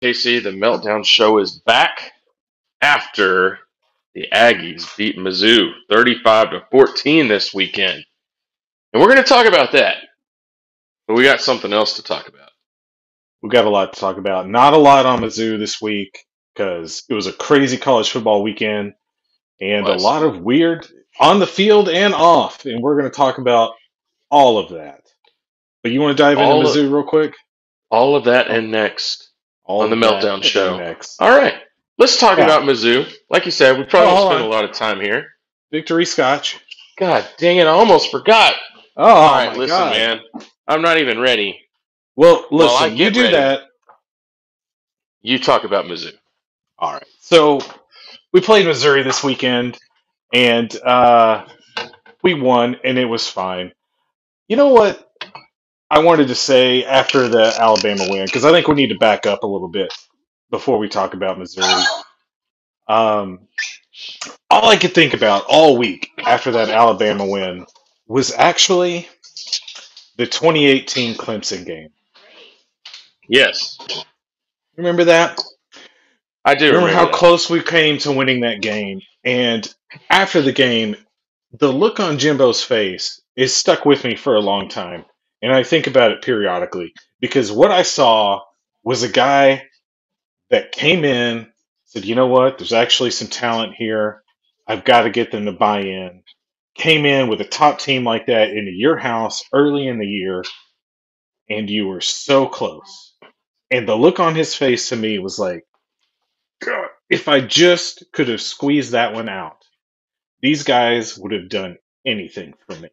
Casey, the Meltdown Show is back after the Aggies beat Mizzou 35 to 14 this weekend. And we're going to talk about that. But we got something else to talk about. We've got a lot to talk about. Not a lot on Mizzou this week because it was a crazy college football weekend and a lot of weird on the field and off. And we're going to talk about all of that. But you want to dive All into of- Mizzou real quick? All of that and next. All On the Meltdown Show. Next. All right. Let's talk Yeah. about Mizzou. Like you said, we probably Oh, won't spend a lot of time here. Victory Scotch. God dang it, I almost forgot. Oh, All right, my listen, God. man. I'm not even ready. Well, Well, listen, I you do ready. that. You talk about Mizzou. All right. So we played Missouri this weekend, and uh, we won, and it was fine. You know what? I wanted to say after the Alabama win, because I think we need to back up a little bit before we talk about Missouri. Um, all I could think about all week after that Alabama win was actually the 2018 Clemson game. Yes, Remember that? I do remember, remember, how that. close we came to winning that game and after the game the look on jimbo's face is stuck with me for a long time and i think about it periodically because what i saw was a guy that came in said you know what? There's actually some talent here. I've got to get them to buy in. Came in with a top team like that into your house early in the year and you were so close. And the look on his face to me was like God, if I just could have squeezed that one out, these guys would have done anything for me.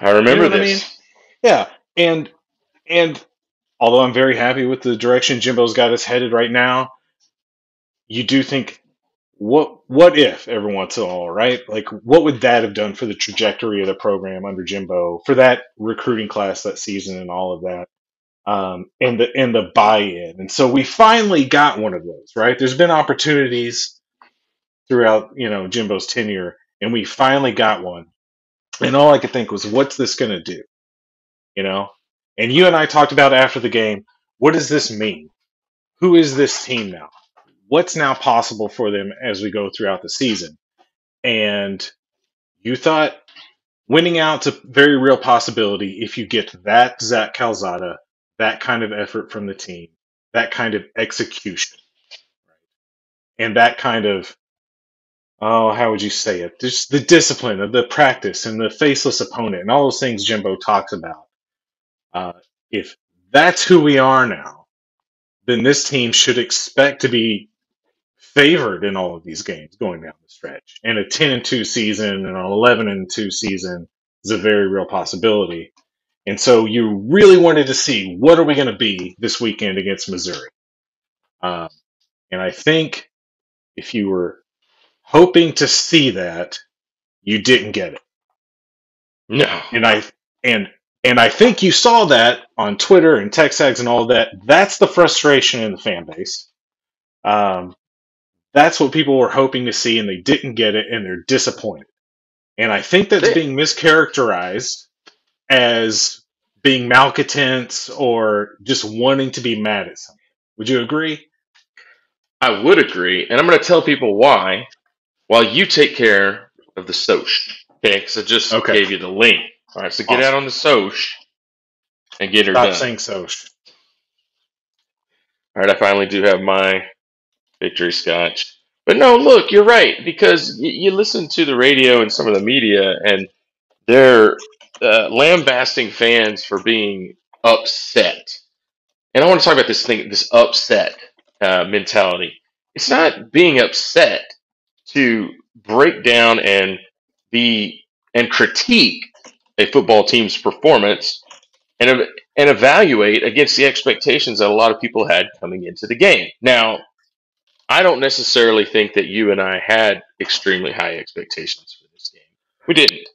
I remember You know what I this. Yeah, and and although I'm very happy with the direction Jimbo's got us headed right now, you do think what what if every once in a while, right? Like what would that have done for the trajectory of the program under Jimbo for that recruiting class that season and all of that? Um, and the and the buy-in, and so we finally got one of those, right? There's been opportunities throughout, you know, Jimbo's tenure, and we finally got one. And all I could think was, what's this going to do? You know? And you and I talked about after the game, what does this mean? Who is this team now? What's now possible for them as we go throughout the season? And you thought winning out's a very real possibility if you get that Zach Calzada, that kind of effort from the team, that kind of execution, and that kind of oh, how would you say it? Just the discipline of the practice and the faceless opponent and all those things Jimbo talks about. Uh, if that's who we are now, then this team should expect to be favored in all of these games going down the stretch. And a 10 and 2 season and an 11 and 2 season is a very real possibility. And so you really wanted to see what are we going to be this weekend against Missouri. Um, and I think if you were hoping to see that, you didn't get it. No. And I and and I think you saw that on Twitter and TexAgs and all that. That's the frustration in the fan base. Um, that's what people were hoping to see, and they didn't get it, and they're disappointed. And I think that's being mischaracterized as being malcontents or just wanting to be mad at something. Would you agree? I would agree, and I'm going to tell people why while you take care of the Soch. Okay, because I just Okay. gave you the link. All right, so get Awesome. out on the Soch and get her Stop done. saying so. All right, I finally do have my victory scotch. But no, look, you're right because y- you listen to the radio and some of the media, and they're uh, lambasting fans for being upset. And I want to talk about this thing, this upset uh, mentality. It's not being upset to break down and be and critique a football team's performance and and evaluate against the expectations that a lot of people had coming into the game. Now, I don't necessarily think that you and I had extremely high expectations for this game. We didn't.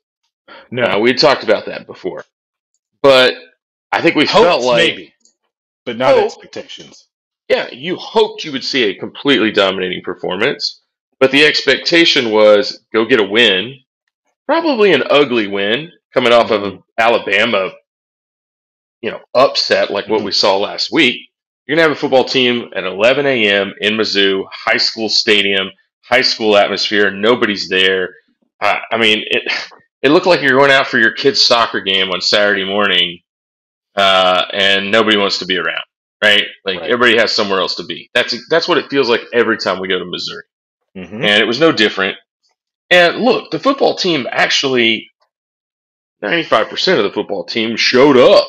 No, Uh, we talked about that before, but I think we Hopes, felt like maybe, but not Hope. expectations. yeah, you hoped you would see a completely dominating performance, but the expectation was go get a win, probably an ugly win coming off of an Alabama, you know, upset like what we saw last week. You're gonna have a football team at 11 a.m. in Mizzou, high school stadium, high school atmosphere. Nobody's there. Uh, I mean, it it looked like you're going out for your kid's soccer game on Saturday morning, uh, and nobody wants to be around. Right? Like Right. everybody has somewhere else to be. That's that's what it feels like every time we go to Missouri hmm and it was no different. And look, the football team actually, 95% of the football team showed up.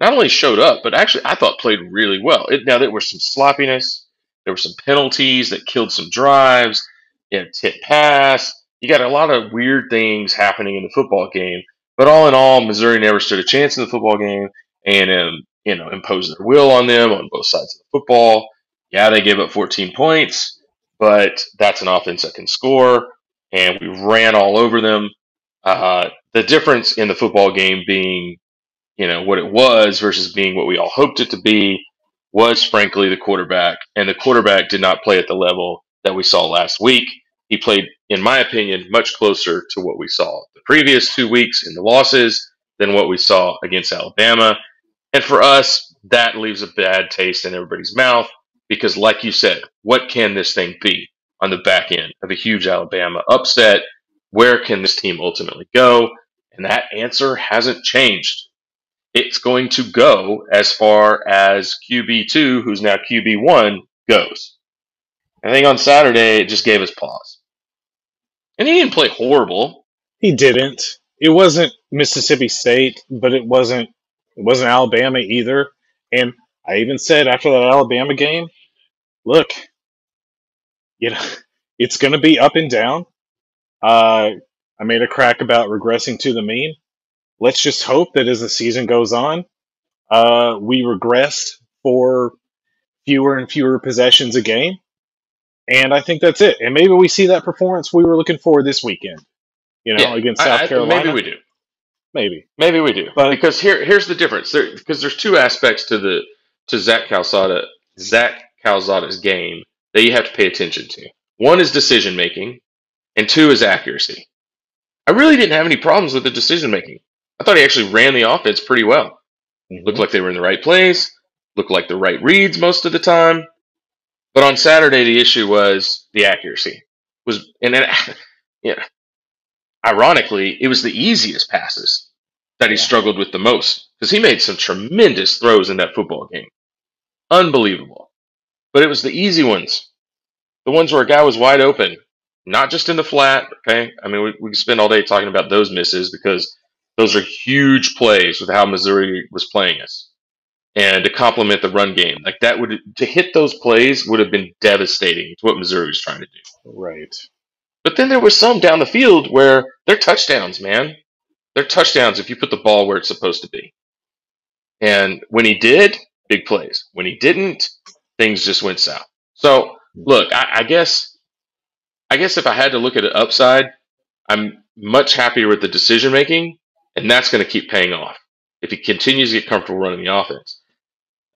Not only showed up, but actually I thought played really well. It, now there was some sloppiness, there were some penalties that killed some drives. You had tip pass. You got a lot of weird things happening in the football game. But all in all, Missouri never stood a chance in the football game, and um, you know imposed their will on them on both sides of the football. Yeah, they gave up 14 points, but that's an offense that can score, and we ran all over them. Uh, the difference in the football game being, you know, what it was versus being what we all hoped it to be was frankly the quarterback, and the quarterback did not play at the level that we saw last week. He played, in my opinion, much closer to what we saw the previous two weeks in the losses than what we saw against Alabama. And for us, that leaves a bad taste in everybody's mouth because, like you said, what can this thing be on the back end of a huge Alabama upset? Where can this team ultimately go? And that answer hasn't changed. It's going to go as far as QB2, who's now QB1, goes. I think on Saturday, it just gave us pause. And he didn't play horrible. He didn't. It wasn't Mississippi State, but it wasn't it wasn't Alabama either. And I even said after that Alabama game, look, you know, it's going to be up and down. Uh, I made a crack about regressing to the mean. Let's just hope that as the season goes on, uh, we regress for fewer and fewer possessions a game. And I think that's it. And maybe we see that performance we were looking for this weekend. You know, Yeah, against I- South I- Carolina. Maybe we do. Maybe. Maybe we do. But- because here, here's the difference. There, because there's two aspects to the to Zach Calzada, Zach Calzada's game that you have to pay attention to. One is decision making, and two is accuracy. I really didn't have any problems with the decision making. I thought he actually ran the offense pretty well. Mm-hmm. Looked like they were in the right place. Looked like the right reads most of the time. But on Saturday, the issue was the accuracy. Was and then, yeah, ironically, it was the easiest passes that he Yeah. struggled with the most because he made some tremendous throws in that football game, unbelievable. But it was the easy ones, the ones where a guy was wide open, not just in the flat. Okay, I mean we we could spend all day talking about those misses because those are huge plays with how Missouri was playing us. And to complement the run game, like that would to hit those plays would have been devastating to what Missouri was trying to do. Right. But then there was some down the field where they're touchdowns, man. They're touchdowns if you put the ball where it's supposed to be. And when he did, big plays. When he didn't, things just went south. So look, I, I guess, I guess if I had to look at an upside, I'm much happier with the decision making, and that's going to keep paying off if he continues to get comfortable running the offense.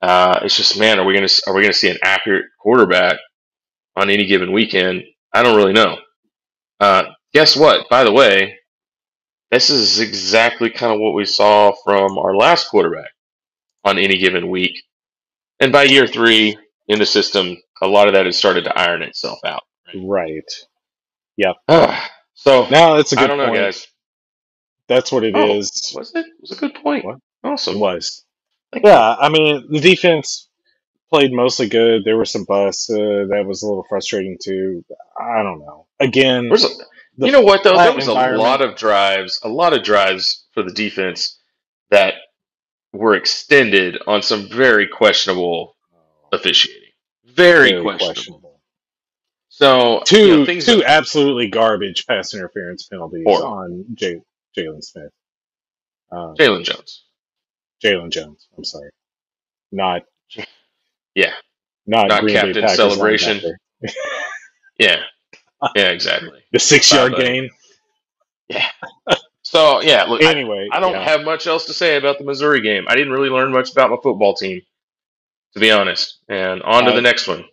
Uh, it's just, man, are we going to are we going to see an accurate quarterback on any given weekend? I don't really know. Uh, guess what? By the way, this is exactly kind of what we saw from our last quarterback on any given week. And by year three in the system, a lot of that has started to iron itself out. Right. Yep. So Now that's a good I don't know, point. guys. That's what it Oh, is. Was it? It was a good point. What? Awesome. It was. Thank you. Yeah, I mean the defense played mostly good. There were some busts. Uh, that was a little frustrating too. I don't know. Again, a- you know what though? There was a lot of drives, a lot of drives for the defense that were extended on some very questionable officiating. Very, very questionable. So Two you know, things two that- absolutely garbage pass interference penalties Horrible. on J- Jalen Smith. Uh, Jaylon Jones. Jaylon Jones. I'm sorry, not Yeah, not, Not captain Packers celebration. yeah, yeah, exactly. The six yard Bye-bye. gain. So yeah, look, I, Anyway, I don't yeah. have much else to say about the Missouri game. I didn't really learn much about my football team, to be honest. And on to I- the next one.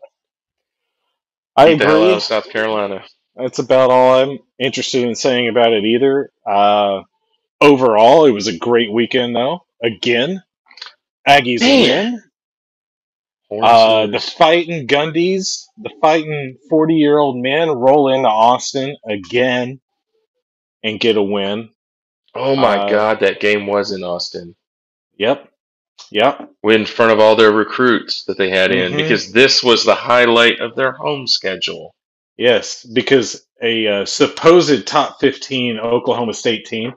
I Beat the hell out agree. South Carolina. That's about all I'm interested in saying about it either. Uh, overall, it was a great weekend, though. Again, Aggies Man. win. Uh, the fighting Gundies, the fighting 40 year old men roll into Austin again and get a win. oh my uh, God, that game was in Austin. Yep. Yep. in front of all their recruits that they had in Mhm. because this was the highlight of their home schedule. Yes, because a uh, supposed top 15 Oklahoma State team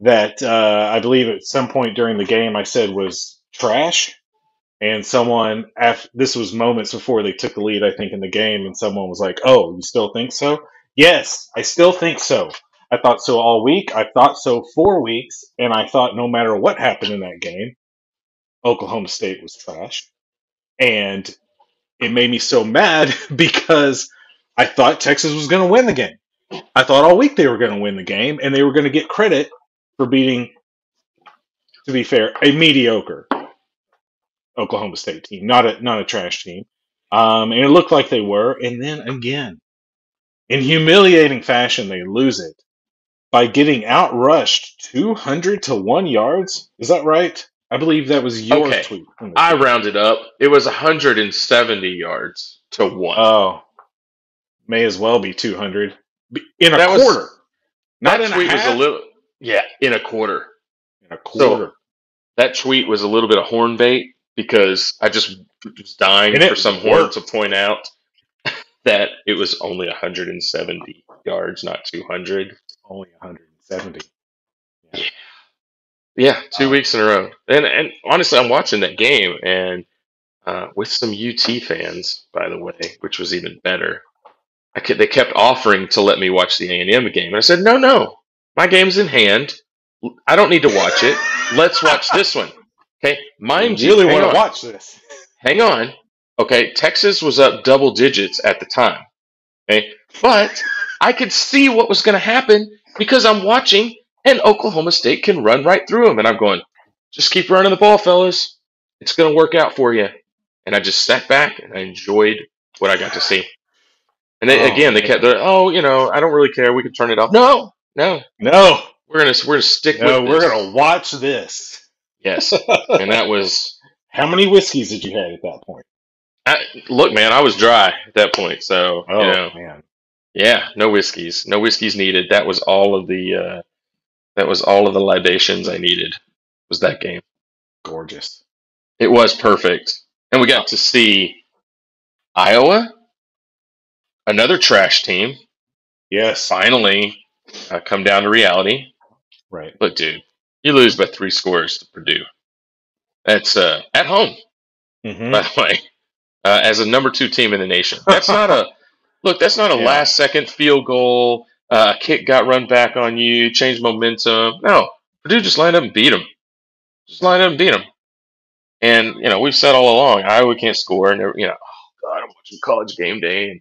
that uh, I believe at some point during the game I said was trash. And someone, af this was moments before they took the lead, I think, in the game, and someone was like, Oh, you still think so? Yes, I still think so. I thought so all week. I thought so four weeks. And I thought no matter what happened in that game, Oklahoma State was trash. And it made me so mad because I thought Texas was going to win the game. I thought all week they were going to win the game and they were going to get credit for beating, to be fair, a mediocre Oklahoma State team, not a not a trash team. Um, and it looked like they were. And then again, in humiliating fashion, they lose it by getting outrushed 200 to one yards. Is that right? I believe that was your Okay. tweet. I rounded up. It was 170 yards to one. Oh, may as well be 200 in a That was- quarter. Not that in tweet a was a little, yeah, in a quarter. in a quarter. That tweet was a little bit of horn bait because I just was dying for some horn to point out that it was only 170 yards, not 200. Only 170. Yeah, two Wow. weeks in a row. And and honestly, I'm watching that game and uh, with some UT fans, by the way, which was even better. I could, they kept offering to let me watch the A and M game, and I said, no, no, my game's in hand. I don't need to watch it. Let's watch this one. Okay, mind you, really want to watch this. Hang on. Okay, Texas was up double digits at the time. Okay, but I could see what was going to happen because I'm watching, and Oklahoma State can run right through them, and I'm going, just keep running the ball, fellas. It's going to work out for you. And I just sat back and I enjoyed what I got to see. And they, Oh, again, they kept, they're, oh, you know, I don't really care. We can turn it off. No, no, No, we're gonna we're gonna stick no, with we're this. gonna watch this. yes. And that was How many whiskeys did you have at that point? I, look, man. I was dry at that point, so Oh you know, man, Yeah, no whiskeys, no whiskeys needed. That was all of the uh, that was all of the libations I needed. Was that game? gorgeous. It was perfect, and we got to see Iowa, another trash team, Yes, finally uh, come down to reality. right. Look, dude, you lose by three scores to Purdue. That's uh, at home, hmm by the way, uh, as a number two team in the nation. That's not a look. That's not a Yeah. last second field goal. Uh, a kick got run back on you, changed momentum. No, Purdue just lined up and beat them. Just lined up and beat them. And you know we've said all along Iowa can't score, and you know, oh God, I'm watching College Game Day, and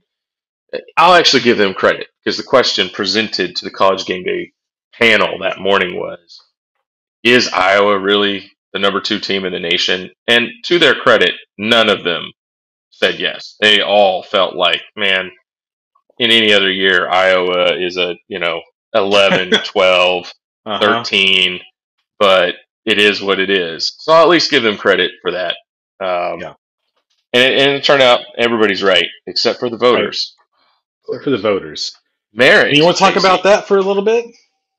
uh, I'll actually give them credit because the question presented to the College Game Day panel that morning was, "Is Iowa really the number two team in the nation?" And to their credit, none of them said yes. They all felt like, man, in any other year, Iowa is a, you know, 11, 12, Uh-huh. 13, but it is what it is. So I'll at least give them credit for that. Um, Yeah. And it, and it turned out everybody's right, except for the voters. For the voters. Marriage. You want to talk about that for a little bit?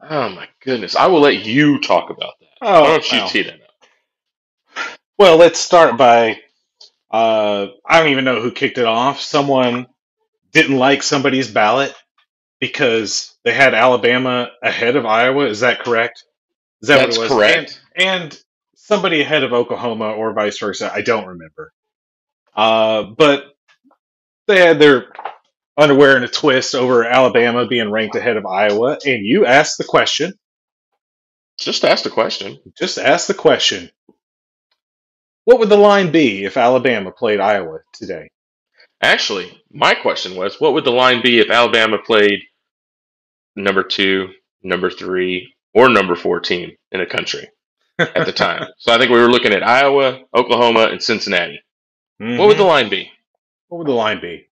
Oh my goodness! I will let you talk about that. Oh, Why don't you well. tee that up? Well, let's start by uh, I don't even know who kicked it off. Someone didn't like somebody's ballot because they had Alabama ahead of Iowa. Is that correct? Is that That's what it was? correct. And, and somebody ahead of Oklahoma or vice versa. I don't remember. Uh, but they had their underwear in a twist over Alabama being ranked ahead of Iowa. And you asked the question. Just ask the question. Just ask the question. What would the line be if Alabama played Iowa today? Actually, my question was, what would the line be if Alabama played number two, number three, or number four team in the country at the time? so I think we were looking at Iowa, Oklahoma, and Cincinnati. What would the Mhm. line be? what would the line be?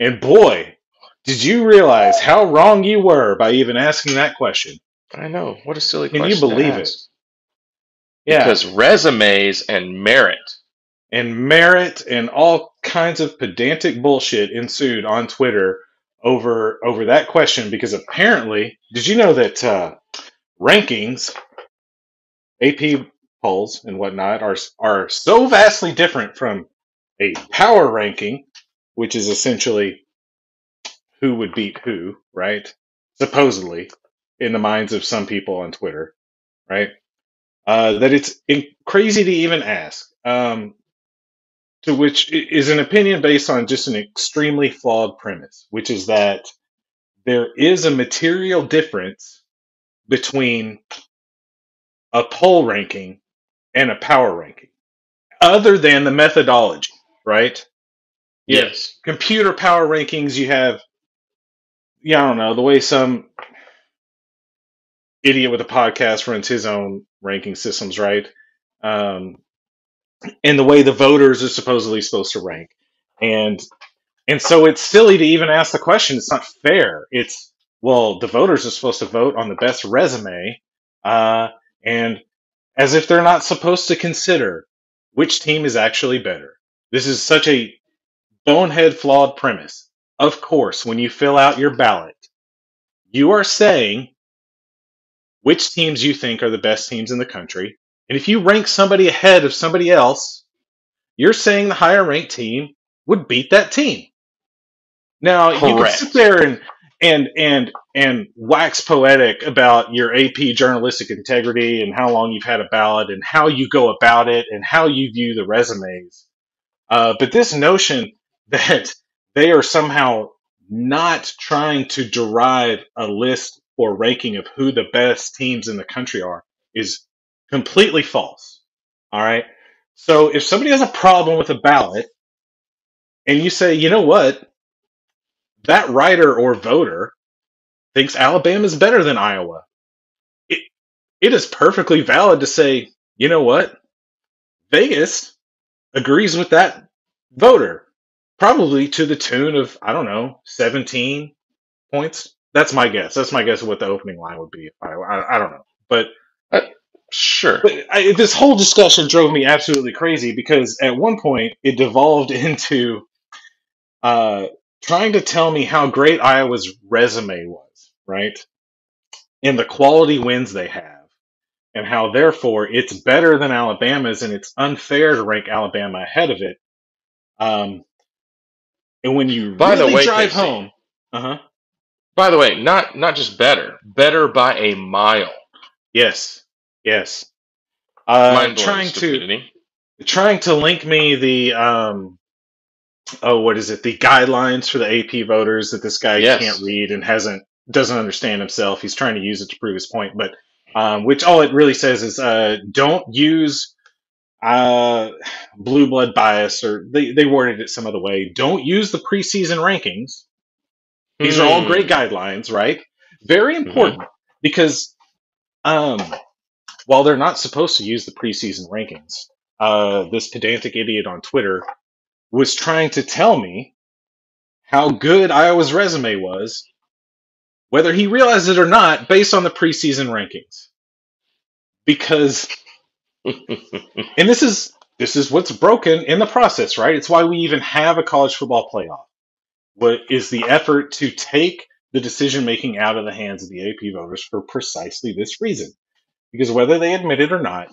And boy, did you realize how wrong you were by even asking that question? I know. What a silly question. Can you believe it? Yeah, Because resumes and merit and merit and all kinds of pedantic bullshit ensued on Twitter over over that question because apparently, did you know that uh, rankings, AP polls and whatnot are are so vastly different from a power ranking, which is essentially who would beat who, right? Supposedly, in the minds of some people on Twitter, right? Uh, that it's in- crazy to even ask. Um, to which is an opinion based on just an extremely flawed premise, which is that there is a material difference between a poll ranking and a power ranking, other than the methodology, right? Yes. computer power rankings, you have, yeah, I don't know, the way some idiot with a podcast runs his own ranking systems, right? Um, and the way the voters are supposedly supposed to rank. And and so it's silly to even ask the question. It's not fair. It's well, the voters are supposed to vote on the best resume, uh, and as if they're not supposed to consider which team is actually better. This is such a bonehead flawed premise. Of course, when you fill out your ballot, you are saying which teams you think are the best teams in the country. And if you rank somebody ahead of somebody else, you're saying the higher ranked team would beat that team. Now you can sit there and and and and wax poetic about your AP journalistic integrity and how long you've had a ballot and how you go about it and how you view the resumes. Uh, but this notion that they are somehow not trying to derive a list or ranking of who the best teams in the country are is completely false. All right. So if somebody has a problem with a ballot and you say, you know what, that writer or voter thinks Alabama is better than Iowa, it, it is perfectly valid to say, you know what, Vegas agrees with that voter, probably to the tune of, I don't know, 17 points. That's my guess. That's my guess of what the opening line would be. I, I, I don't know. But sure. but I, this whole discussion drove me absolutely crazy because at one point it devolved into uh, trying to tell me how great Iowa's resume was, right? And the quality wins they have, and how therefore it's better than Alabama's, and it's unfair to rank Alabama ahead of it. Um, and when you By the way, drive Casey, home, uh huh, by the way, not not just better, better by a mile. yes, yes, uh, trying to trying to link me the um oh what is it? The guidelines for the AP voters that this guy can't read and hasn't doesn't understand himself. He's trying to use it to prove his point but um which all it really says is uh don't use uh blue blood bias or they they worded it some other way. Don't use the preseason rankings. These are all great Hmm. guidelines right? Very Mhm. important because um while they're not supposed to use the preseason rankings, uh, this pedantic idiot on Twitter was trying to tell me how good Iowa's resume was, whether he realized it or not, based on the preseason rankings. Because, and this is this is what's broken in the process, right? It's why we even have a college football playoff. What is the effort to take the decision making out of the hands of the AP voters for precisely this reason? Because whether they admit it or not,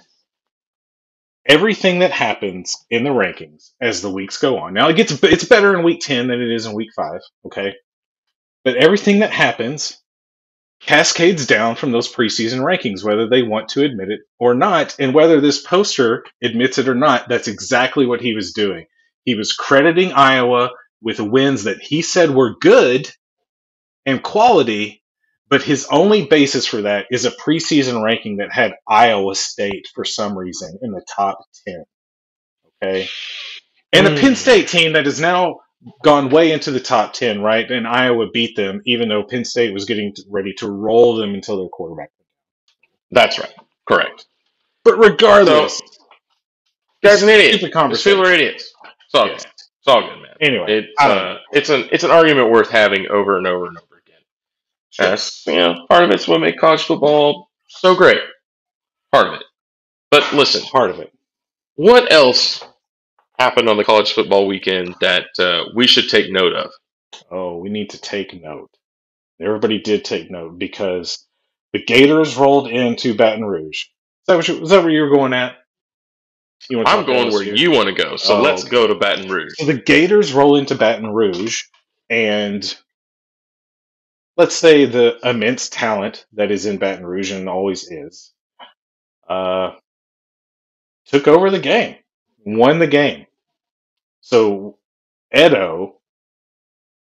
everything that happens in the rankings as the weeks go on. Now it gets it's better in week 10 than it is in week 5, okay? But everything that happens cascades down from those preseason rankings whether they want to admit it or not and whether this poster admits it or not that's exactly what he was doing. He was crediting Iowa with wins that he said were good and quality but his only basis for that is a preseason ranking that had Iowa State for some reason in the top 10. Okay. And a Penn Hmm. State team that has now gone way into the top 10, right? And Iowa beat them, even though Penn State was getting ready to roll them until their quarterback. That's right. Correct. But So, regardless, guy's an idiot. stupid These people are idiots. It's all Yes. good. It's all good, man. Anyway, It's I don't know. uh, it's an it's an argument worth having over and over and over That's you know part of it's what makes college football so great. Part of it. But listen, Part of it. what else happened on the college football weekend that uh, we should take note of? Oh, we need to take note. Everybody did take note because the Gators rolled into Baton Rouge. Is that, what you, is that where you were going at? You want I'm going where you want to go, so oh, let's go to Baton Rouge. So the Gators roll into Baton Rouge, and let's say the immense talent that is in Baton Rouge and always is, uh, took over the game, won the game. So Ed O,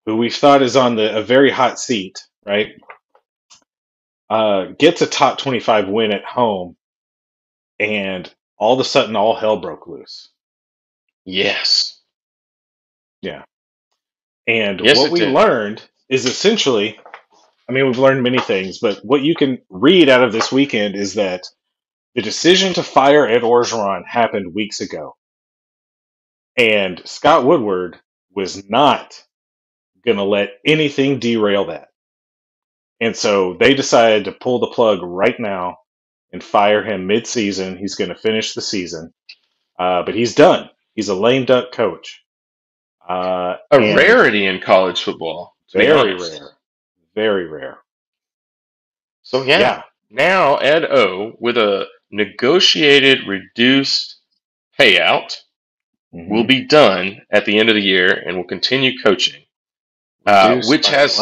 who we thought is on the a very hot seat, right, uh, gets a top twenty-five win at home, and all of a sudden, all hell broke loose. Yes. Yeah. And yes, what we did. learned is essentially I mean, we've learned many things, but what you can read out of this weekend is that the decision to fire Ed Orgeron happened weeks ago. And Scott Woodward was not going to let anything derail that. And so they decided to pull the plug right now and fire him mid-season. He's going to finish the season, uh, but he's done. He's a lame duck coach. Uh, a rarity in college football. Very rare. Very rare. So yeah, yeah. now Ed O with a negotiated reduced payout mm-hmm. will be done at the end of the year and will continue coaching, uh, which has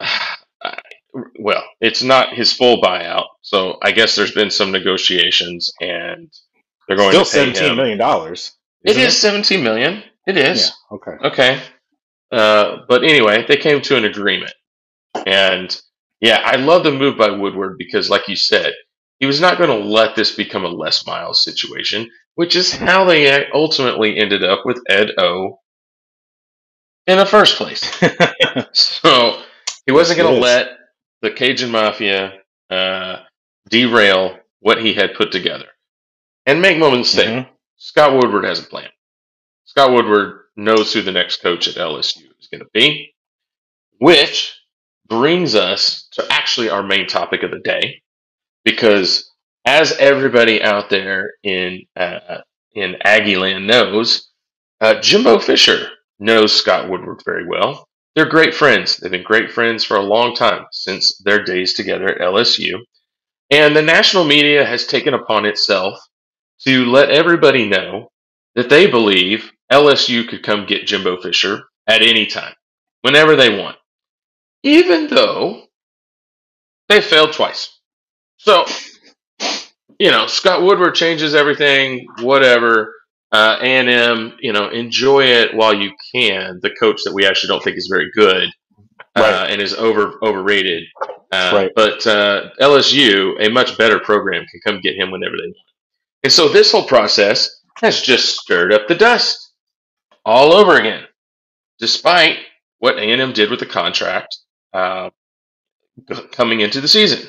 well, it's not his full buyout, so I guess there's been some negotiations, and they're going Still to pay seventeen him. million dollars. It is it? seventeen million. It is. Yeah, okay. Okay. Uh, but anyway, they came to an agreement, and yeah, I love the move by Woodward because, like you said, he was not going to let this become a Les Miles situation, which is how they ultimately ended up with Ed O in the first place. so he wasn't going to let the Cajun Mafia uh, derail what he had put together. And make no mistake, mm-hmm. Scott Woodward has a plan. Scott Woodward knows who the next coach at LSU is going to be, which brings us to actually our main topic of the day, because as everybody out there in uh, in Aggie land knows, uh, Jimbo Fisher knows Scott Woodward very well. They're great friends. They've been great friends for a long time since their days together at LSU. And the national media has taken upon itself to let everybody know that they believe LSU could come get Jimbo Fisher at any time, whenever they want, even though they failed twice. So, you know, Scott Woodward changes everything, whatever uh, A&M, you know, enjoy it while you can. The coach that we actually don't think is very good uh, right. and is over overrated. Uh, right. But uh, LSU, a much better program, can come get him whenever they want. And so this whole process has just stirred up the dust all over again, despite what A&M did with the contract uh, coming into the season.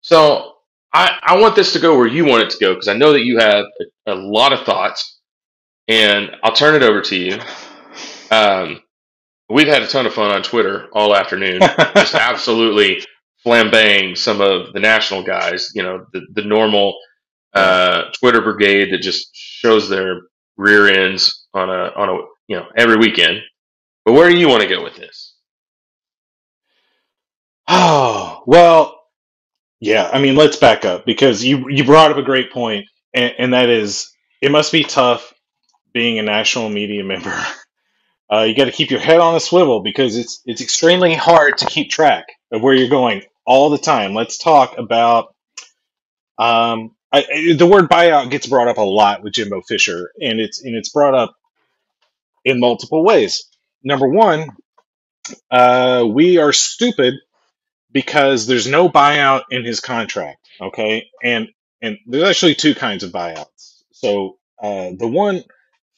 So I, I want this to go where you want it to go because I know that you have a, a, lot of thoughts, and I'll turn it over to you. Um, we've had a ton of fun on Twitter all afternoon, just absolutely flambeing some of the national guys. You know, the the normal uh, Twitter brigade that just shows their rear ends on a on a you know every weekend. But where do you want to go with this? Oh well, yeah, I mean, let's back up because you you brought up a great point, and, and that is it must be tough being a national media member. Uh, you got to keep your head on a swivel because it's it's extremely hard to keep track of where you're going all the time. Let's talk about um, I, the word buyout gets brought up a lot with Jimbo Fisher, and it's and it's brought up in multiple ways. Number one, uh, we are stupid because there's no buyout in his contract. Okay, and and there's actually two kinds of buyouts. So uh, the one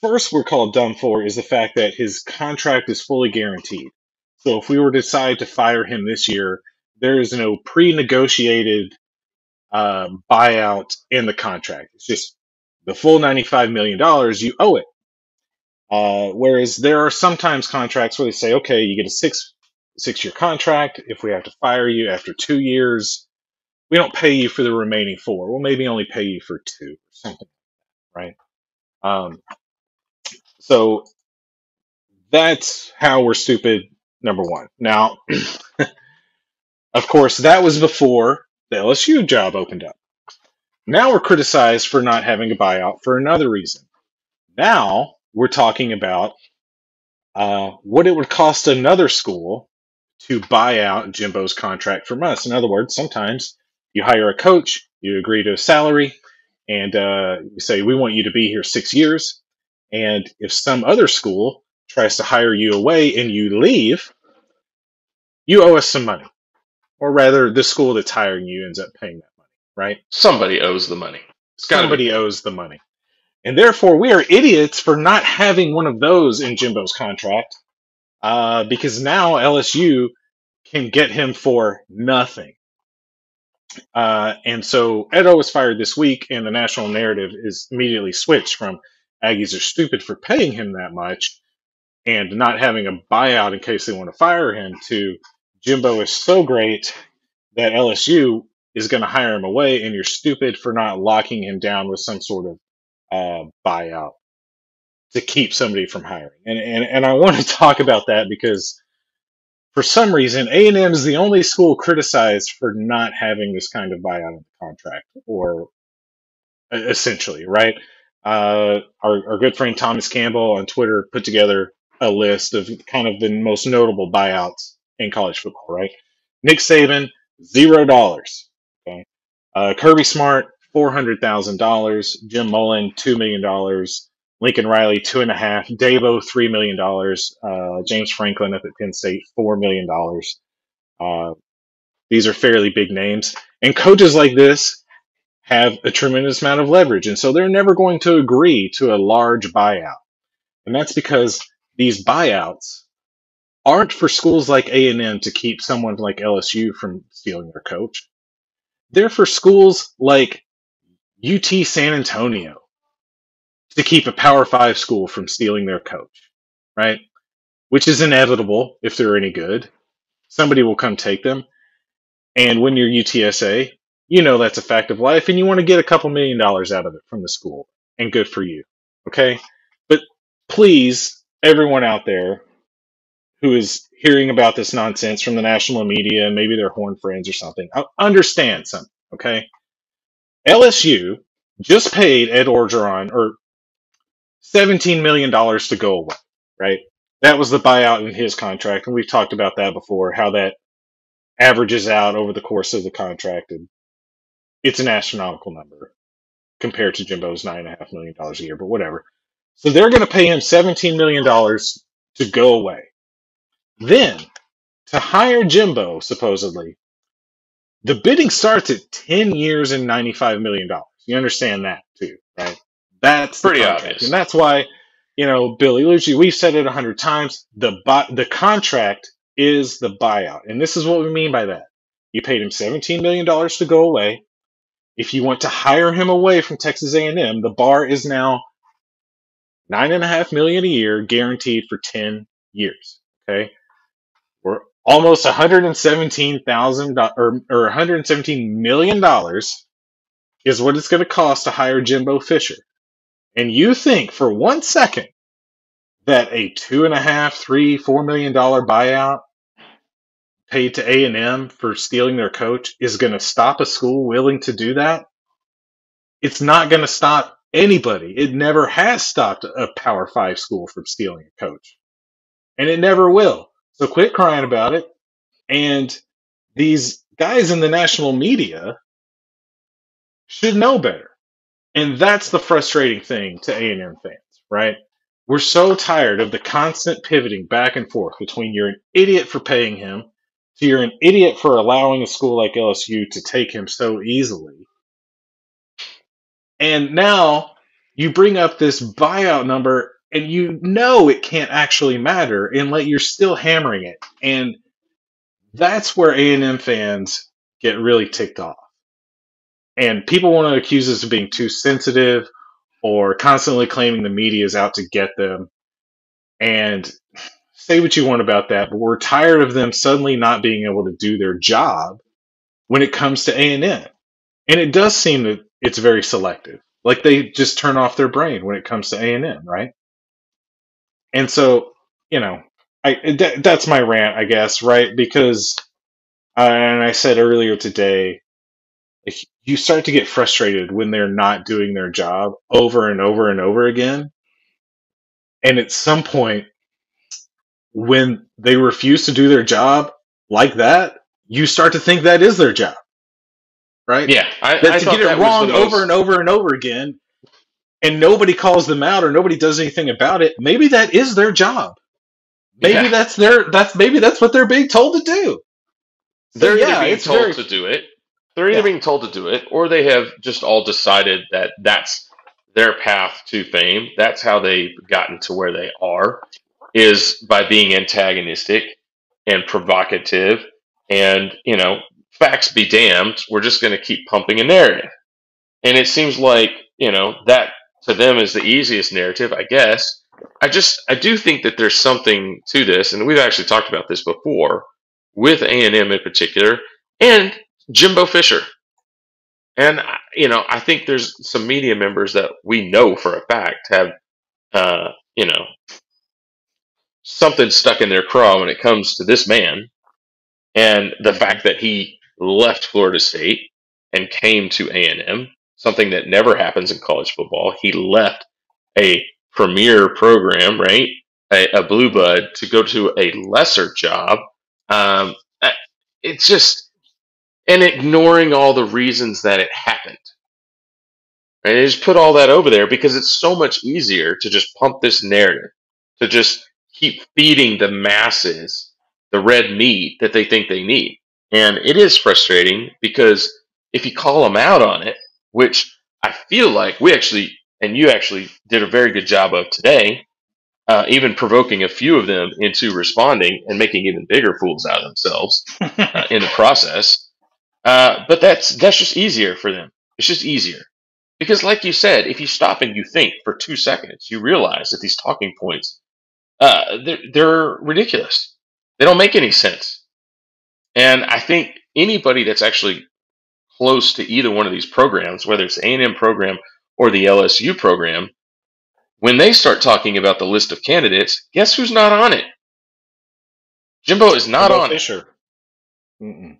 first we're called dumb for is the fact that his contract is fully guaranteed. So if we were to decide to fire him this year, there is no pre-negotiated uh, buyout in the contract. It's just the full $95 million, you owe it. Uh, whereas there are sometimes contracts where they say, okay, you get a six six year contract. If we have to fire you after two years, we don't pay you for the remaining four. We'll maybe only pay you for two or something, right? Um, So that's how we're stupid. Number one. Now, of course, that was before the LSU job opened up. Now we're criticized for not having a buyout for another reason. Now we're talking about uh, what it would cost another school to buy out Jimbo's contract from us. In other words, sometimes you hire a coach, you agree to a salary, and uh, you say, We want you to be here six years. And if some other school tries to hire you away and you leave, you owe us some money. Or rather, the school that's hiring you ends up paying that money, right? Somebody owes the money. To be. Somebody owes the money. And therefore, we are idiots for not having one of those in Jimbo's contract uh, because now LSU can get him for nothing. Uh, and so Ed O was fired this week, and the national narrative is immediately switched from Aggies are stupid for paying him that much and not having a buyout in case they want to fire him to Jimbo is so great that LSU is going to hire him away, and you're stupid for not locking him down with some sort of uh, buyout to keep somebody from hiring. And, and and I want to talk about that because for some reason A and M is the only school criticized for not having this kind of buyout in the contract, or essentially, right? Uh, our our good friend Thomas Campbell on Twitter put together a list of kind of the most notable buyouts in college football, right? Nick Saban, zero dollars. Okay. Uh, Kirby Smart, four hundred thousand dollars. Jim Mullen, two million dollars. Lincoln Riley, two and a half. Dabo, three million dollars. Uh, James Franklin up at Penn State, four million dollars. Uh, these are fairly big names, and coaches like this have a tremendous amount of leverage, and so they're never going to agree to a large buyout, and that's because these buyouts aren't for schools like A&M to keep someone like LSU from stealing their coach. They're for schools like UT San Antonio to keep a Power 5 school from stealing their coach, right? Which is inevitable if they're any good. Somebody will come take them. And when you're UTSA, you know that's a fact of life and you want to get a couple million dollars out of it from the school. And good for you. Okay? But please, everyone out there, who is hearing about this nonsense from the national media maybe their horn friends or something, understand something, okay? LSU just paid Ed Orgeron or $17 million to go away, right? That was the buyout in his contract, and we've talked about that before, how that averages out over the course of the contract, and it's an astronomical number compared to Jimbo's $9.5 million a year, but whatever. So they're going to pay him $17 million to go away. Then, to hire Jimbo, supposedly, the bidding starts at 10 years and $95 million. You understand that too, right? That's Pretty obvious. And that's why, you know, Billy Lucci, we've said it a hundred times, the bu- the contract is the buyout. And this is what we mean by that. You paid him $17 million to go away. If you want to hire him away from Texas A&M, the bar is now nine and a half million a year guaranteed for 10 years. Okay. We're almost 117,000 or, or 117 million dollars is what it's going to cost to hire Jimbo Fisher. And you think for one second that a two and a half, three, four million dollar buyout paid to A and M for stealing their coach is going to stop a school willing to do that? It's not going to stop anybody. It never has stopped a Power Five school from stealing a coach, and it never will. So quit crying about it. And these guys in the national media should know better. And that's the frustrating thing to A&M fans, right? We're so tired of the constant pivoting back and forth between you're an idiot for paying him to you're an idiot for allowing a school like LSU to take him so easily. And now you bring up this buyout number and you know it can't actually matter and let you're still hammering it. And that's where A&M fans get really ticked off. And people want to accuse us of being too sensitive or constantly claiming the media is out to get them. And say what you want about that, but we're tired of them suddenly not being able to do their job when it comes to A&M. And it does seem that it's very selective. Like they just turn off their brain when it comes to A&M, right? and so you know, I that, that's my rant, I guess, right? Because uh, and I said earlier today, if you start to get frustrated when they're not doing their job over and over and over again, and at some point when they refuse to do their job like that, you start to think that is their job, right? Yeah, I, That I to get it wrong the over and over and over again, and nobody calls them out or nobody does anything about it. Maybe that is their job. Maybe Yeah, that's their that's maybe that's what they're being told to do. So they're yeah, being it's told very to do it. They're either yeah. being told to do it, or they have just all decided that that's their path to fame. That's how they've gotten to where they are, is by being antagonistic and provocative. And you know, facts be damned. We're just going to keep pumping a narrative, and it seems like you know that to them is the easiest narrative, I guess. I just I do think that there's something to this, and we've actually talked about this before with A and M in particular, and Jimbo Fisher. And you know, I think there's some media members that we know for a fact have, uh, you know, something stuck in their craw when it comes to this man, and the fact that he left Florida State and came to A and M, something that never happens in college football. He left a premier program, right, a, a blue bud to go to a lesser job. Um, it's just and ignoring all the reasons that it happened. And they just put all that over there because it's so much easier to just pump this narrative, to just keep feeding the masses the red meat that they think they need. And it is frustrating because if you call them out on it, which I feel like we actually, and you actually did a very good job of today, uh, even provoking a few of them into responding and making even bigger fools out of themselves uh, in the process. Uh, but that's that's just easier for them. It's just easier because, like you said, if you stop and you think for two seconds, you realize that these talking points uh, they're, they're ridiculous. They don't make any sense. And I think anybody that's actually close to either one of these programs, whether it's A and M program or the LSU program, when they start talking about the list of candidates, guess who's not on it? Jimbo is not Jimbo on it. Mm-mm.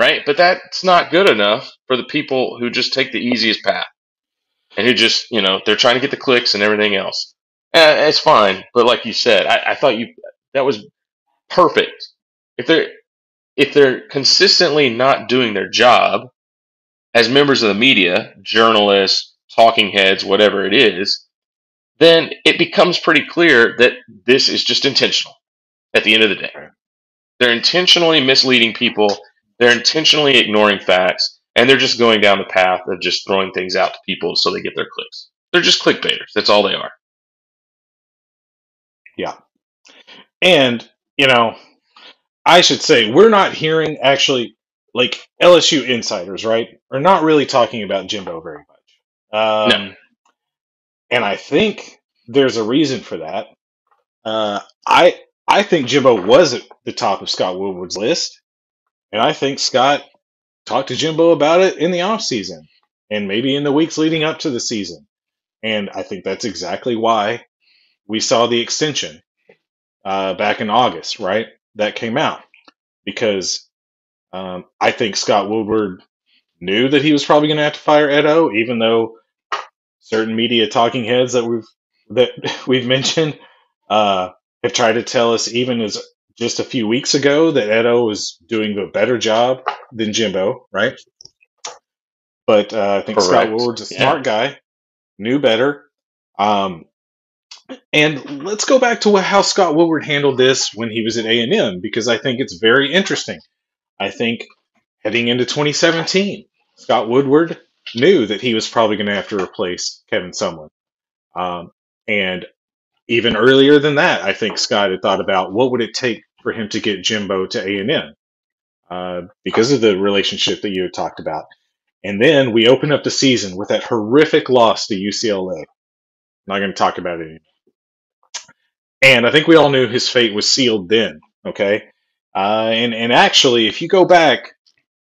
Right? But that's not good enough for the people who just take the easiest path and who just, you know, they're trying to get the clicks and everything else. Eh, it's fine, but like you said, I, I thought you that was perfect. If they're if they're consistently not doing their job as members of the media, journalists, talking heads, whatever it is, then it becomes pretty clear that this is just intentional at the end of the day. They're intentionally misleading people. They're intentionally ignoring facts, and they're just going down the path of just throwing things out to people so they get their clicks. They're just clickbaiters. That's all they are. Yeah. And, you know, I should say we're not hearing actually like LSU insiders, right? Are not really talking about Jimbo very much. Um, No. and I think there's a reason for that. Uh, I I think Jimbo was at the top of Scott Woodward's list, and I think Scott talked to Jimbo about it in the off season and maybe in the weeks leading up to the season. And I think that's exactly why we saw the extension uh, back in August, right? That came out because um, I think Scott Woodward knew that he was probably going to have to fire Ed O, even though certain media talking heads that we've that we've mentioned uh, have tried to tell us even as just a few weeks ago that Ed O was doing a better job than Jimbo, right? But uh, I think Scott Correct. Woodward's a Yeah. smart guy, knew better. Um, and let's go back to how Scott Woodward handled this when he was at A and M because I think it's very interesting. I think heading into 2017, Scott Woodward knew that he was probably going to have to replace Kevin Sumlin. Um, and even earlier than that, I think Scott had thought about what would it take for him to get Jimbo to A and M uh, because of the relationship that you had talked about. And then we open up the season with that horrific loss to UCLA. Not going to talk about it anymore. And I think we all knew his fate was sealed then. Okay. Uh, and, and actually, if you go back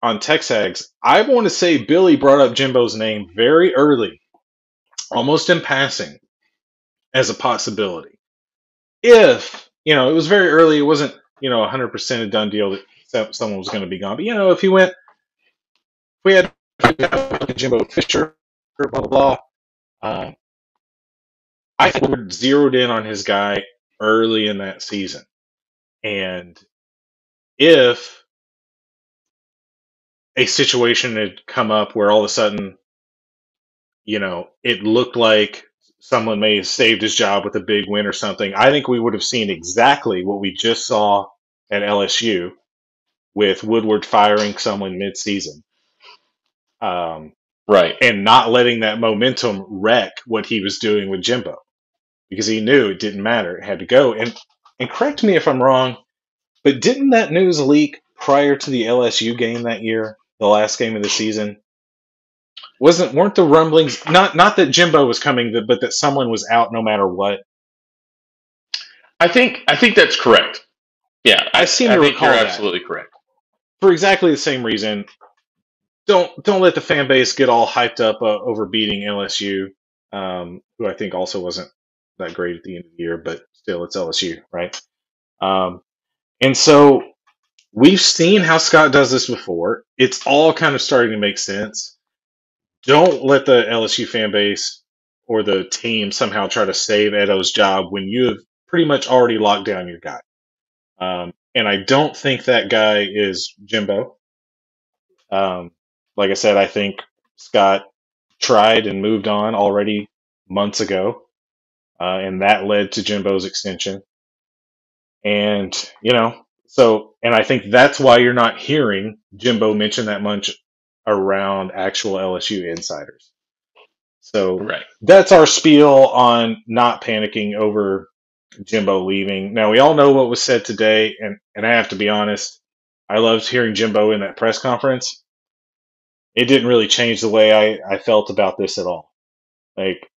on TexAgs, I want to say Billy brought up Jimbo's name very early, almost in passing, as a possibility. if you know, it was very early. It wasn't you know 100 percent a done deal that someone was going to be gone. But you know, if he went, we had Jimbo Fisher, blah blah blah. Uh, I think we're zeroed in on his guy early in that season, and if a situation had come up where all of a sudden, you know, it looked like someone may have saved his job with a big win or something, I think we would have seen exactly what we just saw at LSU with Woodward firing someone mid-season. Um, right. And not letting that momentum wreck what he was doing with Jimbo because he knew it didn't matter. It had to go. And, and correct me if I'm wrong, but didn't that news leak prior to the LSU game that year, the last game of the season? Wasn't weren't the rumblings not not that Jimbo was coming, but that someone was out no matter what? I think I think that's correct. Yeah, I seem I to think recall you're that. absolutely correct. for exactly the same reason. Don't don't let the fan base get all hyped up uh, over beating LSU, um, who I think also wasn't that great at the end of the year, but still it's LSU, right? Um, and so we've seen how Scott does this before. It's all kind of starting to make sense. Don't let the LSU fan base or the team somehow try to save Ed O's job when you have pretty much already locked down your guy. Um, and I don't think that guy is Jimbo. Um, like I said, I think Scott tried and moved on already months ago, uh, and that led to Jimbo's extension. And you know, so and I think that's why you're not hearing Jimbo mention that much around actual LSU insiders. So Right. that's our spiel on not panicking over Jimbo leaving. Now we all know what was said today, and and I have to be honest, I loved hearing Jimbo in that press conference. It didn't really change the way I, I felt about this at all. Like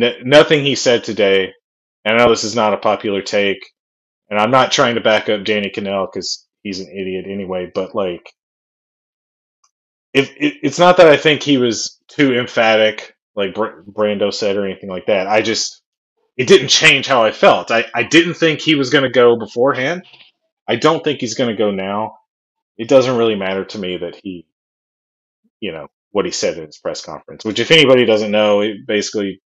n- nothing he said today. And I know this is not a popular take, and I'm not trying to back up Danny Kanell because he's an idiot anyway. But like, if it, it's not that I think he was too emphatic, like Br- Brando said, or anything like that. I just it didn't change how I felt. I, I didn't think he was going to go beforehand. I don't think he's going to go now. It doesn't really matter to me that he, you know, what he said in his press conference. Which, if anybody doesn't know, it basically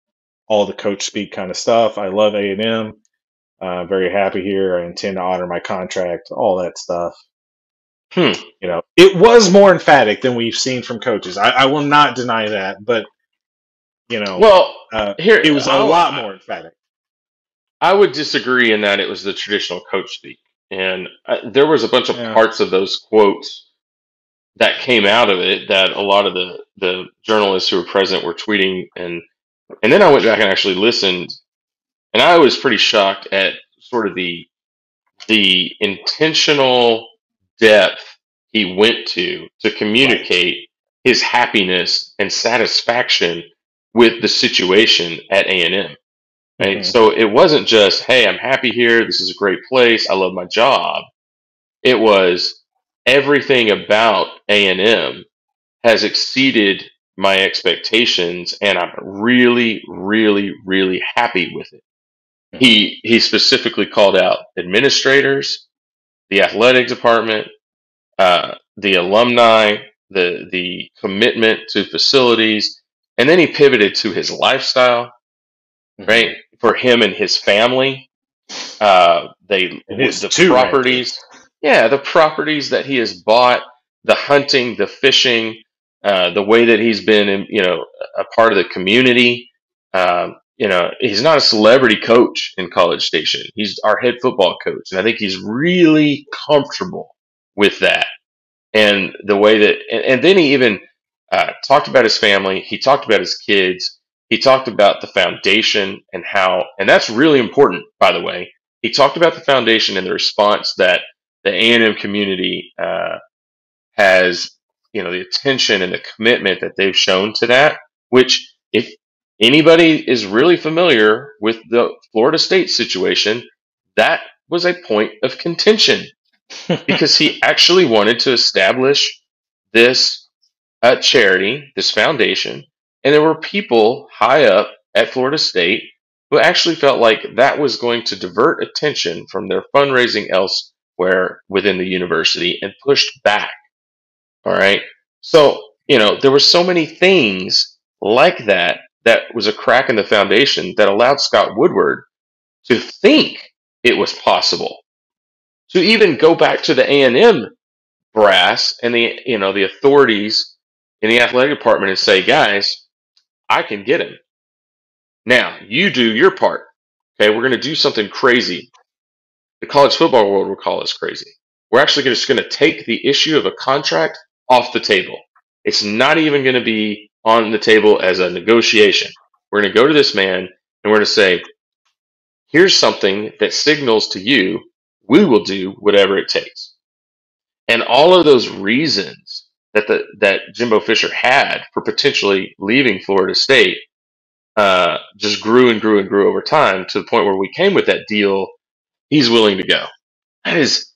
all the coach speak kind of stuff. I love A and M. Uh, very happy here. I intend to honor my contract. All that stuff. Hmm. You know, it was more emphatic than we've seen from coaches. I, I will not deny that, but you know, Well, uh, here it was a I'll- lot more emphatic. I would disagree in that it was the traditional coach speak, and uh, there was a bunch of Yeah. parts of those quotes that came out of it that a lot of the the journalists who were present were tweeting, and and then I went back and actually listened, and I was pretty shocked at sort of the the intentional depth he went to to communicate his happiness and satisfaction with the situation at A and M. Right. Mhm. So it wasn't just, hey, I'm happy here. This is a great place. I love my job. It was everything about A&M has exceeded my expectations and I'm really, really, really happy with it. He, he specifically called out administrators, the athletic department, uh, the alumni, the, the commitment to facilities, and then he pivoted to his lifestyle right? For him and his family, uh, they his the properties, yeah, the properties that he has bought, the hunting, the fishing, uh, the way that he's been, in, you know, a part of the community. Um, you know, he's not a celebrity coach in College Station. He's our head football coach, and I think he's really comfortable with that. And the way that, and, and then he even uh, talked about his family. He talked about his kids he talked about the foundation and how, and that's really important, by the way. He talked about the foundation and the response that the A&M community uh, has, you know, the attention and the commitment that they've shown to that. Which, if anybody is really familiar with the Florida State situation, that was a point of contention because he actually wanted to establish this uh, charity, this foundation, and there were people high up at Florida State who actually felt like that was going to divert attention from their fundraising elsewhere within the university and pushed back. All right. So, you know, there were so many things like that that was a crack in the foundation that allowed Scott Woodward to think it was possible to even go back to the A&M brass and the you know the authorities in the athletic department and say, guys, I can get him. Now you do your part. Okay, we're going to do something crazy. The college football world will call us crazy. We're actually just going to take the issue of a contract off the table. It's not even going to be on the table as a negotiation. We're going to go to this man and we're going to say, here's something that signals to you we will do whatever it takes. And all of those reasons that the that Jimbo Fisher had for potentially leaving Florida State uh, just grew and grew and grew over time to the point where we came with that deal. He's willing to go. That is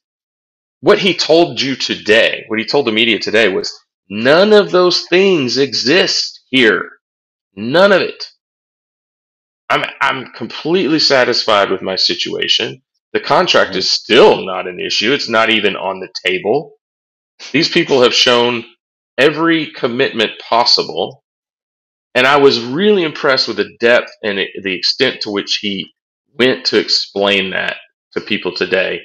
what he told you today. What he told the media today was none of those things exist here. None of it. I'm I'm completely satisfied with my situation. The contract Mhm. is still not an issue. It's not even on the table. These people have shown every commitment possible. And I was really impressed with the depth and the extent to which he went to explain that to people today.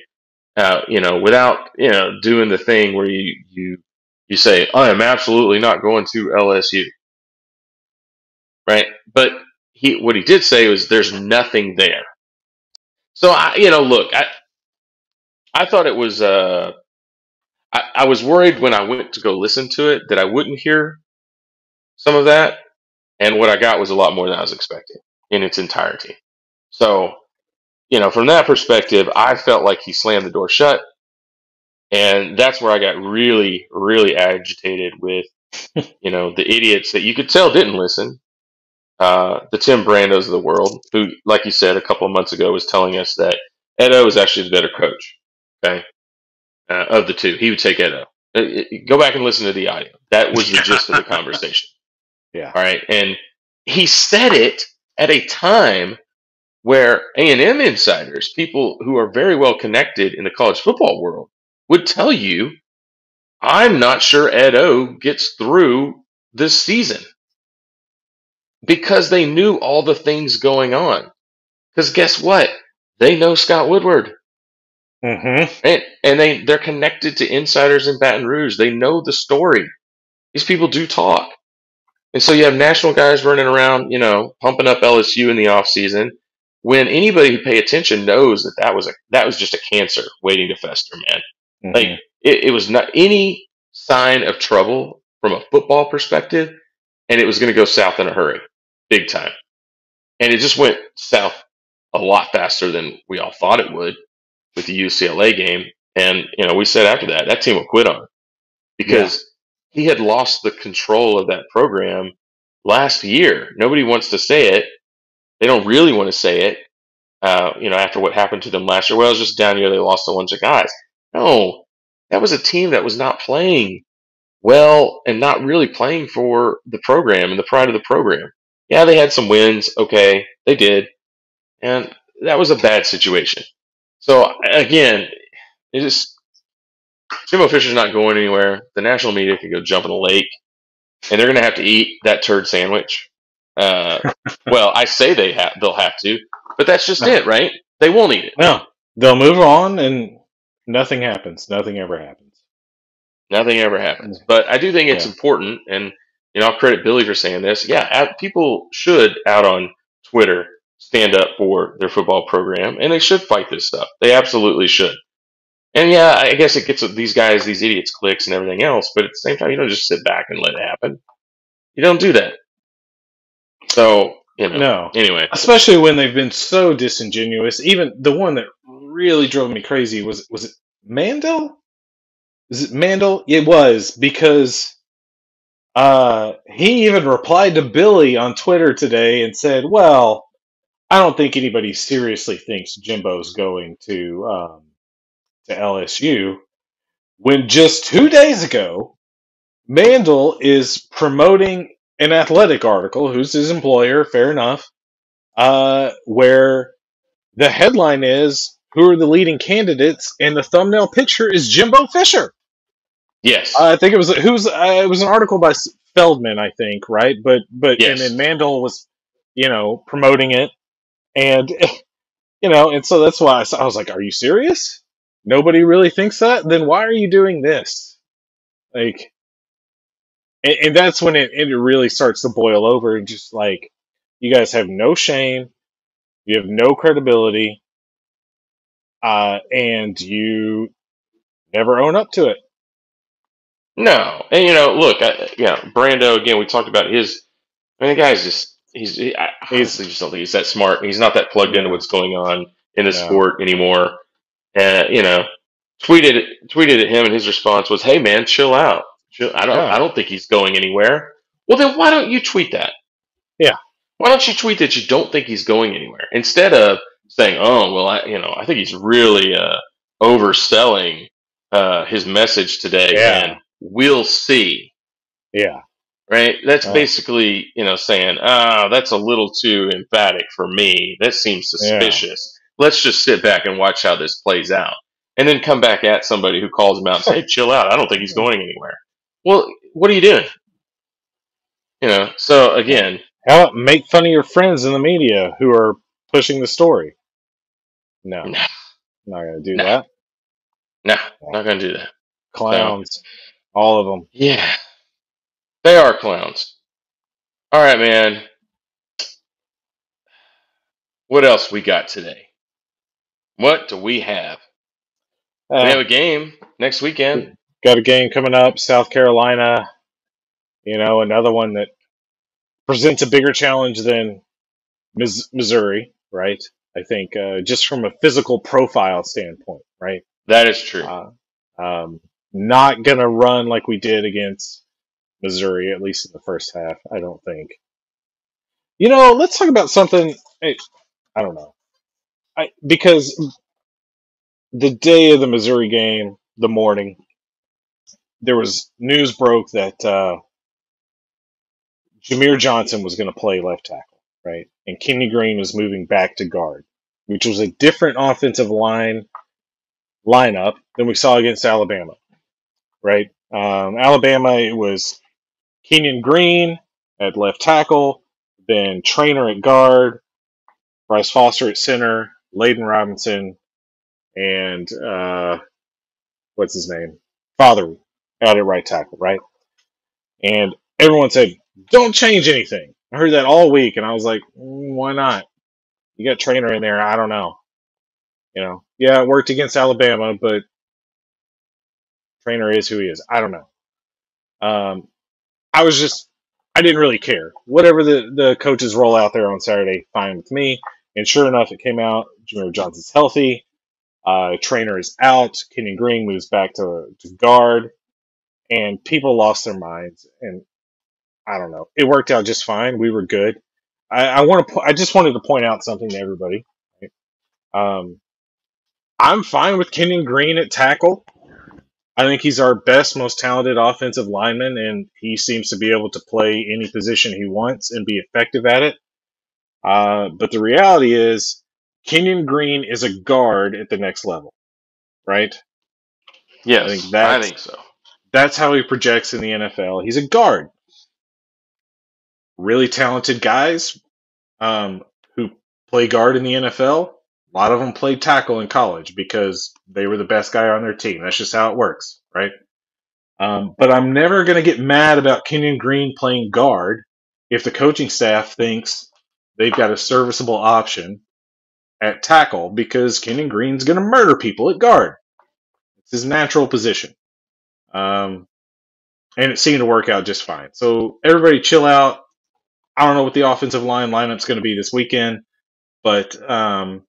Uh, you know, without you know doing the thing where you you you say, "I am absolutely not going to LSU," right? But he what he did say was, "There's nothing there." So I, you know, look, I I thought it was. Uh, I, I was worried when I went to go listen to it that I wouldn't hear some of that, and what I got was a lot more than I was expecting in its entirety. So, you know, from that perspective, I felt like he slammed the door shut, and that's where I got really, really agitated with, you know, the idiots that you could tell didn't listen. Uh, the Tim Brandos of the world, who, like you said a couple of months ago, was telling us that Ed O is actually the better coach. Okay, uh, of the two, he would take Ed O. Uh, uh, Go back and listen to the audio. That was the gist of the conversation. Yeah. All right, and he said it at a time where A and M insiders, people who are very well connected in the college football world, would tell you, "I'm not sure Ed O gets through this season." because they knew all the things going on. Because guess what? They know Scott Woodward, Mm-hmm. and, and they they're connected to insiders in Baton Rouge. They know the story. These people do talk, and so you have national guys running around, you know, pumping up LSU in the off season. When anybody who pay attention knows that that was a that was just a cancer waiting to fester, man. Mm-hmm. Like it, it was not any sign of trouble from a football perspective, and it was going to go south in a hurry, big time. And it just went south a lot faster than we all thought it would with the UCLA game. And you know, we said after that that team will quit on him because he had lost the control of that program last year. Nobody wants to say it. They don't really want to say it. Uh, you know, after what happened to them last year, well, it was just down year. They lost a bunch of guys. No, that was a team that was not playing well and not really playing for the program and the pride of the program. Yeah, they had some wins. Okay, they did. And that was a bad situation. So again, it just Jimbo Fisher's not going anywhere. The national media could go jump in a lake, and they're going to have to eat that turd sandwich. Uh, well, I say they have, they'll have to, but that's just it, right? They won't eat it. No, they'll move on, and nothing happens. Nothing ever happens. Nothing ever happens. But I do think it's Yeah. important, and you know, I'll credit Billy for saying this. Yeah, out- people should out on Twitter stand up for their football program, and they should fight this stuff. They absolutely should. And yeah, I guess it gets these guys, these idiots, clicks and everything else. But at the same time, you don't just sit back and let it happen. You don't do that. So you know. No, Anyway, especially when they've been so disingenuous. Even the one that really drove me crazy was was it Mandel? Is it Mandel? It was because uh, he even replied to Billy on Twitter today and said, "Well, I don't think anybody seriously thinks Jimbo's going to um, to LSU." When just two days ago, Mandel is promoting an athletic article. Who's his employer? Fair enough. uh, where the headline is who are the leading candidates, and the thumbnail picture is Jimbo Fisher. Yes. Uh, I think it was who's uh, it was an article by Feldman, I think, right? But but Yes. and then Mandel was, you know, promoting it, and you know, and so that's why I, I was like, "Are you serious? Nobody really thinks that? Then why are you doing this?" Like, and, and that's when it, it really starts to boil over, and just like, you guys have no shame, you have no credibility, uh, and you never own up to it. No, and you know, look, I, yeah, Brando again. We talked about his. I mean, the guy's just he's. He, I honestly just don't think he's that smart. He's not that plugged into what's going on in the No. sport anymore. And you know, tweeted tweeted at him, and his response was, "Hey, man, chill out. Chill, I don't. Yeah. I don't think he's going anywhere. Well, then why don't you tweet that? Yeah. Why don't you tweet that you don't think he's going anywhere instead of saying, "Oh, well, I, you know, I think he's really uh, overselling uh, his message today, Yeah. and we'll see." Yeah, right? That's Oh. basically, you know, saying, ah, that's a little too emphatic for me. That seems suspicious. Let's just sit back and watch how this plays out. And then come back at somebody who calls him out and say, hey, chill out. I don't think he's going anywhere. Well, what are you doing? You know, so again, How about make fun of your friends in the media who are pushing the story? No, No. not gonna do No. that. nah, not going to do that. Clowns, all of them. Yeah. They are clowns. All right, man. What else we got today? What do we have? we have Uh, a game next weekend. got a game coming up, South Carolina. You know, another one that presents a bigger challenge than Mis- Missouri, right? I think uh, just from a physical profile standpoint, right? That is true. Uh, um, not gonna run like we did against Missouri, at least in the first half. I don't think. You know, let's talk about something. I, I don't know, I because the day of the Missouri game, the morning, there was news broke that uh, Jahmir Johnson was going to play left tackle, right, and Kenyon Green was moving back to guard, which was a different offensive line lineup than we saw against Alabama, right? Um, Alabama, it was Kenyon Green at left tackle, then Trainer at guard, Bryce Foster at center, Layden Robinson, and uh, what's his name? Father out at right tackle, right? And everyone said, don't change anything. I heard that all week, and I was like, mm, why not? You got Trainer in there. I don't know. You know, yeah, it worked against Alabama, but Trainer is who he is. I don't know. Um, I was just, I didn't really care. Whatever the, the coaches roll out there on Saturday, fine with me. And sure enough, it came out. Jahmir Johnson's healthy. Uh, Trainer is out. Kenyon Green moves back to, to guard. And people lost their minds. And I don't know. It worked out just fine. We were good. I, I want to. Po- I just wanted to point out something to everybody. right? Um, I'm fine with Kenyon Green at tackle. I think he's our best, most talented offensive lineman, and he seems to be able to play any position he wants and be effective at it. Uh, but the reality is, Kenyon Green is a guard at the next level, right? yes, I think I think so. That's how he projects in the NFL. He's a guard. Really talented guys um, who play guard in the NFL. A lot of them played tackle in college because they were the best guy on their team. That's just how it works, right? Um, but I'm never going to get mad about Kenyon Green playing guard if the coaching staff thinks they've got a serviceable option at tackle because Kenyon Green's going to murder people at guard. It's his natural position. Um, and it seemed to work out just fine. So everybody chill out. I don't know what the offensive line lineup's going to be this weekend, but um,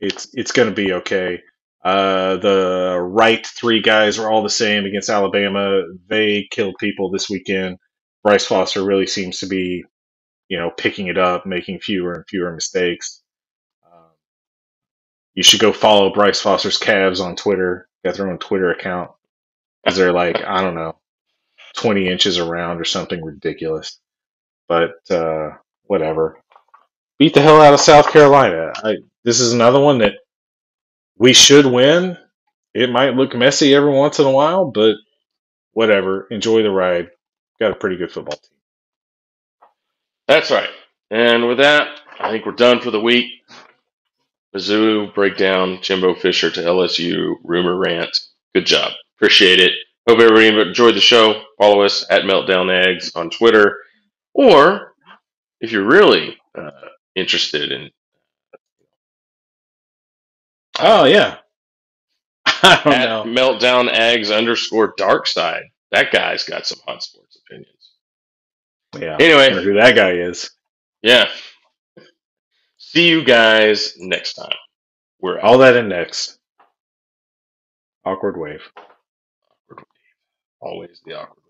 it's it's going to be okay. Uh, the right three guys are all the same against Alabama. They killed people this weekend. Bryce Foster really seems to be, you know, picking it up, making fewer and fewer mistakes. Um, you should go follow Bryce Foster's calves on Twitter. Got their own Twitter account because they're like I don't know, twenty inches around or something ridiculous. But uh, whatever. beat the hell out of South Carolina. I, this is another one that we should win. It might look messy every once in a while, but whatever. Enjoy the ride. Got a pretty good football team. That's right. And with that, I think we're done for the week. Mizzou breakdown, Jimbo Fisher to LSU, rumor rant. Good job. Appreciate it. Hope everybody enjoyed the show. Follow us at Meltdown Ags on Twitter. Or if you're really uh, interested in Oh yeah. I don't at know. Meltdown Ags underscore dark side, that guy's got some hot sports opinions. Yeah. Anyway. I who that guy is. Yeah. See you guys next time. We're out. All that in next. Awkward wave. Always the awkward.